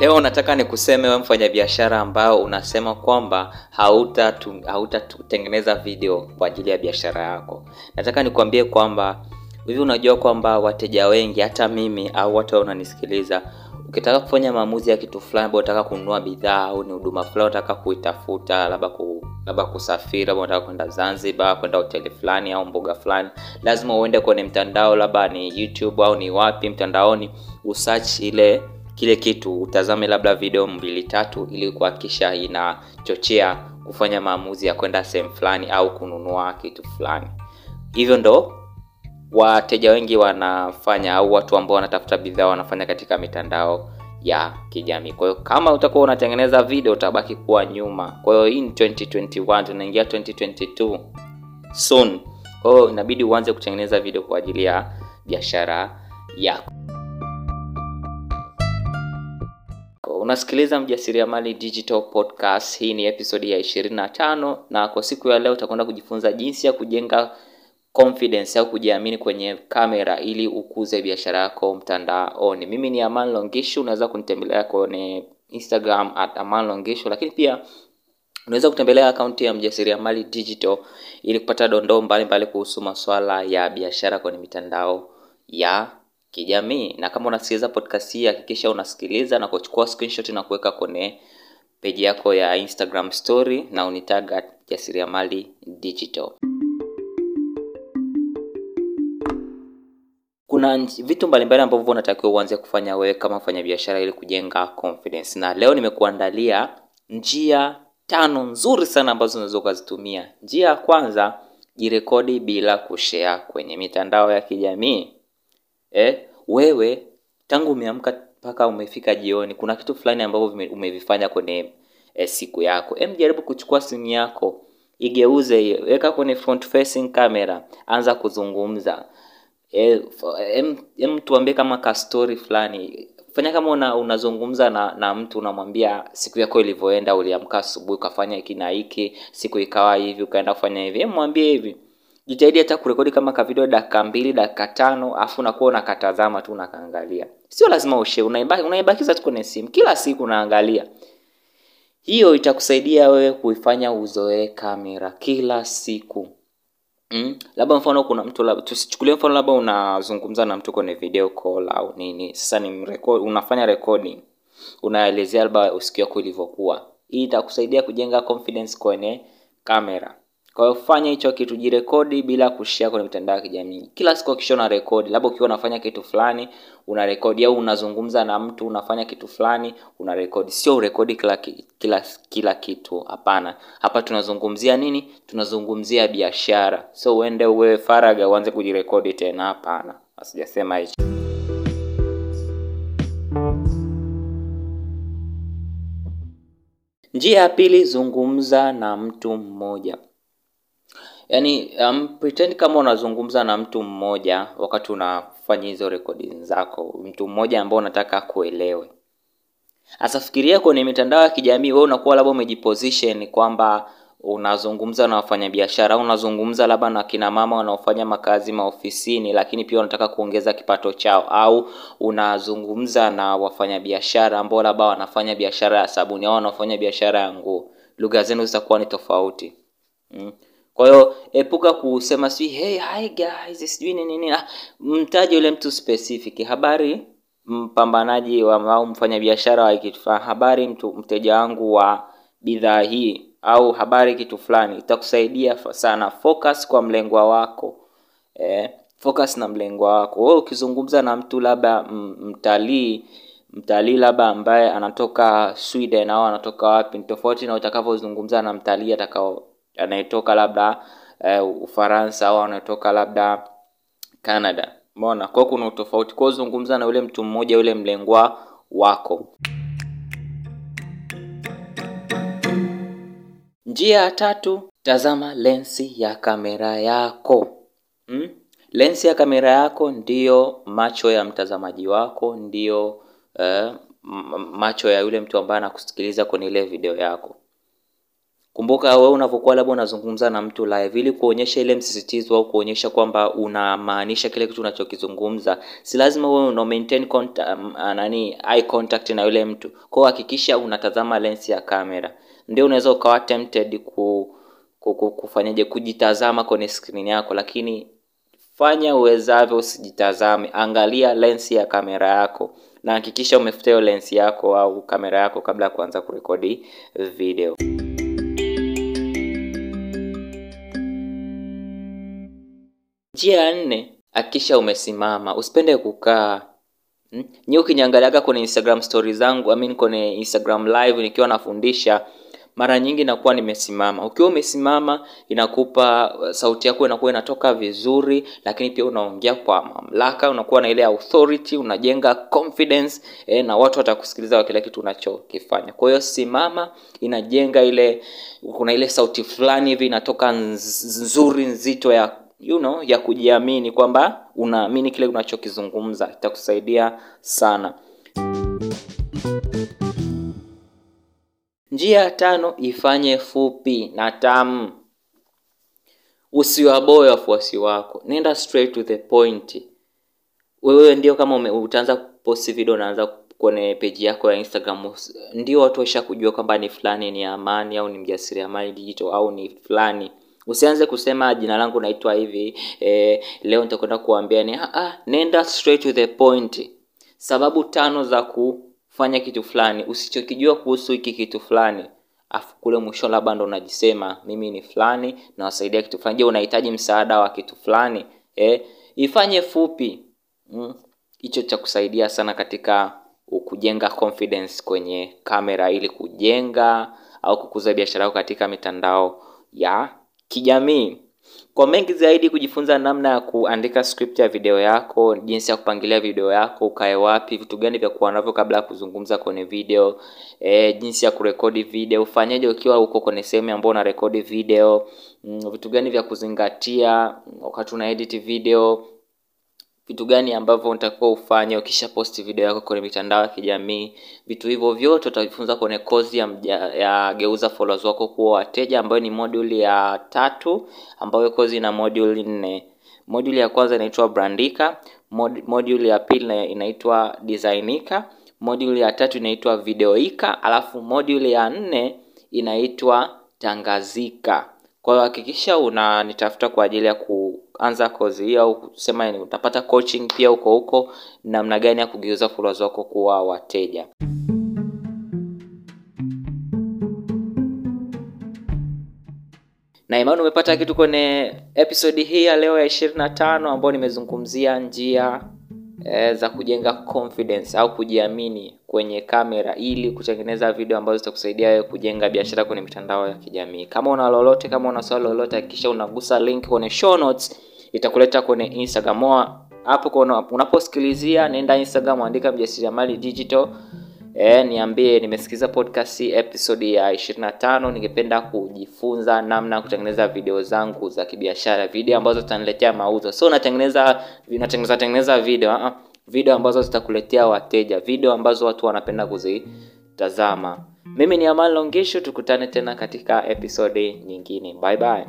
Leo nataka nikuseme wewe mfanyabiashara ambao unasema kwamba hautatengeneza hautatengeneza video kwa ajili ya biashara yako. Nataka nikwambie kwamba hivi, unajua kwamba wateja wengi, hata mimi au watu unanisikiliza, ukitaka kufanya maamuzi ya kitu fulani, labda unataka kununua bidhaa au ni huduma fulani unataka kuitafuta, labda ku labda kusafiri, labda unataka kwenda Zanzibar, kwenda hoteli fulani au mboga fulani, lazima uende kwenye mtandao, labda ni YouTube au ni wapi mtandaoni, usearch ile kile kitu utazame labda video mbili tatu, ili kuhakikisha inachochea kufanya maamuzi ya kwenda sehemu fulani au kununua kitu fulani. Hivyo ndo wateja wengi wanafanya, au watu ambao wanatafuta bidhaa wanafanya katika mitandao ya kijamii. Kwa hiyo kama utakuwa unatengeneza video utabaki kuwa nyuma. Kwa hiyo hii ni 2021 tunaingia 2022 soon. Kwa inabidi uanze kutengeneza video kwa ajili ya biashara yako. Unasikiliza Mjasiriamali Digital Podcast. Hii ni episodi ya 25 na kwa siku ya leo utakwenda kujifunza jinsi ya kujenga confidence au kujiamini kwenye kamera ili ukuze biashara yako mtandaoni. Mimi ni Aman Longishu, unaweza kunitembelea kwenye Instagram at Aman Longishu, lakini pia unaweza kutembelea akaunti ya Mjasiriamali Digital ili kupata dondoo mbalimbali kuhusu masuala ya biashara kwenye mitandao ya kijamii. Na kama unasikiliza podcast hii, hakikisha unasikiliza na kuchukua screenshot na kuweka kwenye peji yako ya Instagram story na unitag at Jasiriamali Digital. Kuna vitu mbalimbali ambavyo unatakiwa uanze kufanya wewe kama mfanyabiashara ili kujenga confidence, na leo nimekuandalia njia tano nzuri sana ambazo unaweza ukazitumia. Njia ya kwanza, jirekodi bila kushare kwenye mitandao ya kijamii. Eh, wewe tangu umeamka mpaka umefika jioni, kuna kitu fulani ambavyo umevifanya kwenye eh, siku yako. Em, jaribu kuchukua simu yako, igeuze hiyo, weka kwenye front facing camera, anza kuzungumza. Eh, em, tuambie kama ka story fulani. Fanya kama una, unazungumza na, na mtu unamwambia siku yako ilivyoenda, uliamka asubuhi ukafanya hiki na hiki, siku ikawa hivi, ukaenda kufanya hivi. Mwambie hivi jitahidi hata kurekodi kama ka video dakika mbili dakika tano afu unakuwa unakatazama tu unakaangalia sio lazima ushe unaibaki unaibakiza tu kwenye simu. Kila siku unaangalia. Hiyo itakusaidia wewe kuifanya uzoee kamera kila siku. Mm? labda mfano kuna mtu tusichukulie mfano labda unazungumza na mtu kwenye video call au nini. Sasa ni record, unafanya recording. Unaelezea labda usiku wako ilivyokuwa. Hii itakusaidia kujenga confidence kwenye kamera kwa hiyo fanya hicho kitu jirekodi bila kushare kwenye mitandao ya kijamii. Kila siku akisha una rekodi labda ukiwa unafanya kitu fulani una rekodi au unazungumza na mtu unafanya kitu fulani una rekodi. Sio urekodi kila, kila kila kitu hapana. Hapa tunazungumzia nini? Tunazungumzia biashara. So uende uwe faraga uanze kujirekodi tena hapana. Asijasema hicho. Njia ya pili zungumza na mtu mmoja yaani um, pretend kama unazungumza na mtu mmoja wakati unafanya hizo rekodi zako mtu mmoja ambao unataka kuelewe sasa fikiria kwenye mitandao ya kijamii wewe unakuwa labda umejiposition kwamba unazungumza na wafanyabiashara unazungumza labda na kina mama wanaofanya makazi maofisini lakini pia unataka kuongeza kipato chao au unazungumza na wafanyabiashara ambao labda wanafanya biashara ya sabuni au wanafanya biashara ya nguo. Lugha zenu zitakuwa ni tofauti. Mm. Kwa hiyo epuka kusema si hey, hi guys sijui nini nini. Ah, mtaje yule mtu specific. Habari mpambanaji wa au mfanyabiashara wa kitu fulani. Habari mtu mteja wangu wa bidhaa hii. Au habari kitu fulani. Itakusaidia sana. Focus kwa mlengwa wako. Eh, focus na mlengwa wako. Wewe ukizungumza na mtu labda mtalii mtalii labda ambaye anatoka Sweden au anatoka wapi tofauti na utakavyozungumza na mtalii atakao anayetoka labda uh, Ufaransa au anayetoka labda Canada. Umeona? Kwa kuna utofauti. Kwa zungumza na yule mtu mmoja yule mlengwa wako. Njia ya tatu, tazama lensi ya kamera yako. Hmm? Lensi ya kamera yako ndiyo macho ya mtazamaji wako, ndiyo uh, macho ya yule mtu ambaye anakusikiliza kwenye ile video yako. Kumbuka wewe unavyokuwa labda unazungumza na mtu live ili kuonyesha ile msisitizo au kuonyesha kwamba unamaanisha kile kitu unachokizungumza si lazima wewe una maintain contact, um, nani eye contact na yule mtu. Kwao hakikisha unatazama lensi ya kamera ndio unaweza ukawa tempted ku, ku, ku, kufanyaje kujitazama kwenye screen yako lakini fanya uwezavyo usijitazame. Angalia lensi ya kamera yako na hakikisha umefuta hiyo lensi yako au kamera yako kabla ya kuanza kurekodi video njia ya nne hakikisha umesimama. Usipende kukaa. Hmm? nyi ukiniangaliaga kwenye instagram story zangu I mean kwenye instagram live nikiwa nafundisha mara nyingi nakuwa nimesimama. Ukiwa umesimama inakupa sauti yako inakuwa inatoka vizuri lakini pia unaongea kwa mamlaka unakuwa na ile authority unajenga confidence eh, na watu watakusikiliza kwa kila kitu unachokifanya. Kwa hiyo simama inajenga ile kuna ile sauti fulani hivi inatoka nzuri nzito ya you know ya kujiamini kwamba unaamini kile unachokizungumza itakusaidia sana. Njia ya tano ifanye fupi na tamu. Usiwaboe wafuasi wako. Nenda straight to the point. Wewe ndio kama utaanza kuposti video unaanza kwenye peji yako ya instagram. Ndio watu waisha kujua kwamba ni fulani ni amani au ni mjasiriamali digital au ni fulani usianze kusema jina langu naitwa hivi eh, leo nitakwenda kuambia ni ah, ah, nenda straight to the point. Sababu tano za kufanya kitu fulani. Usichokijua kuhusu hiki kitu fulani afu kule mwisho labda ndo unajisema mimi ni fulani nawasaidia kitu fulani. Je unahitaji msaada wa kitu fulani? Eh, ifanye fupi. Mm. hicho cha kusaidia sana katika kujenga confidence kwenye kamera ili kujenga au kukuza biashara yako katika mitandao ya kijamii. Kwa mengi zaidi kujifunza namna ya kuandika script ya video yako jinsi ya kupangilia video yako ukae wapi vitu gani vya kuwa navyo kabla ya kuzungumza kwenye video e, jinsi ya kurekodi video ufanyaje ukiwa uko kwenye sehemu ambayo unarekodi video mm, vitu gani vya kuzingatia wakati una edit video vitu gani ambavyo unatakiwa ufanye ukisha posti video yako kwenye mitandao ya kijamii. Vitu hivyo vyote utajifunza kwenye kozi ya, ya geuza followers wako kuwa wateja ambayo ni moduli ya tatu ambayo kozi ina moduli nne. Moduli ya kwanza inaitwa brandika mod, moduli ya pili ina- inaitwa designika moduli ya tatu inaitwa videoika alafu moduli ya nne inaitwa tangazika. Kwa hiyo hakikisha unanitafuta kwa ajili ya kuanza kozi hii au kusema ni utapata coaching pia huko huko namna gani ya kugeuza followers wako kuwa wateja. Na imani umepata kitu kwenye episodi hii ya leo ya ishirini na tano ambayo nimezungumzia njia e, za kujenga confidence au kujiamini kwenye kamera ili kutengeneza video ambazo zitakusaidia wewe kujenga biashara kwenye mitandao ya kijamii. Kama una lolote kama una swali lolote hakikisha unagusa link kwenye show notes itakuleta kwenye instagram. Hapo unaposikilizia nenda instagram andika mjasiriamali digital E, niambie nimesikiza podcast episode ya 25 ningependa kujifunza namna kutengeneza video zangu za kibiashara video ambazo zitaniletea mauzo. So natengeneza natengeneza tengeneza video uh, video ambazo zitakuletea wateja video ambazo watu wanapenda kuzitazama. Mimi ni amal longisho tukutane tena katika episode nyingine. Bye bye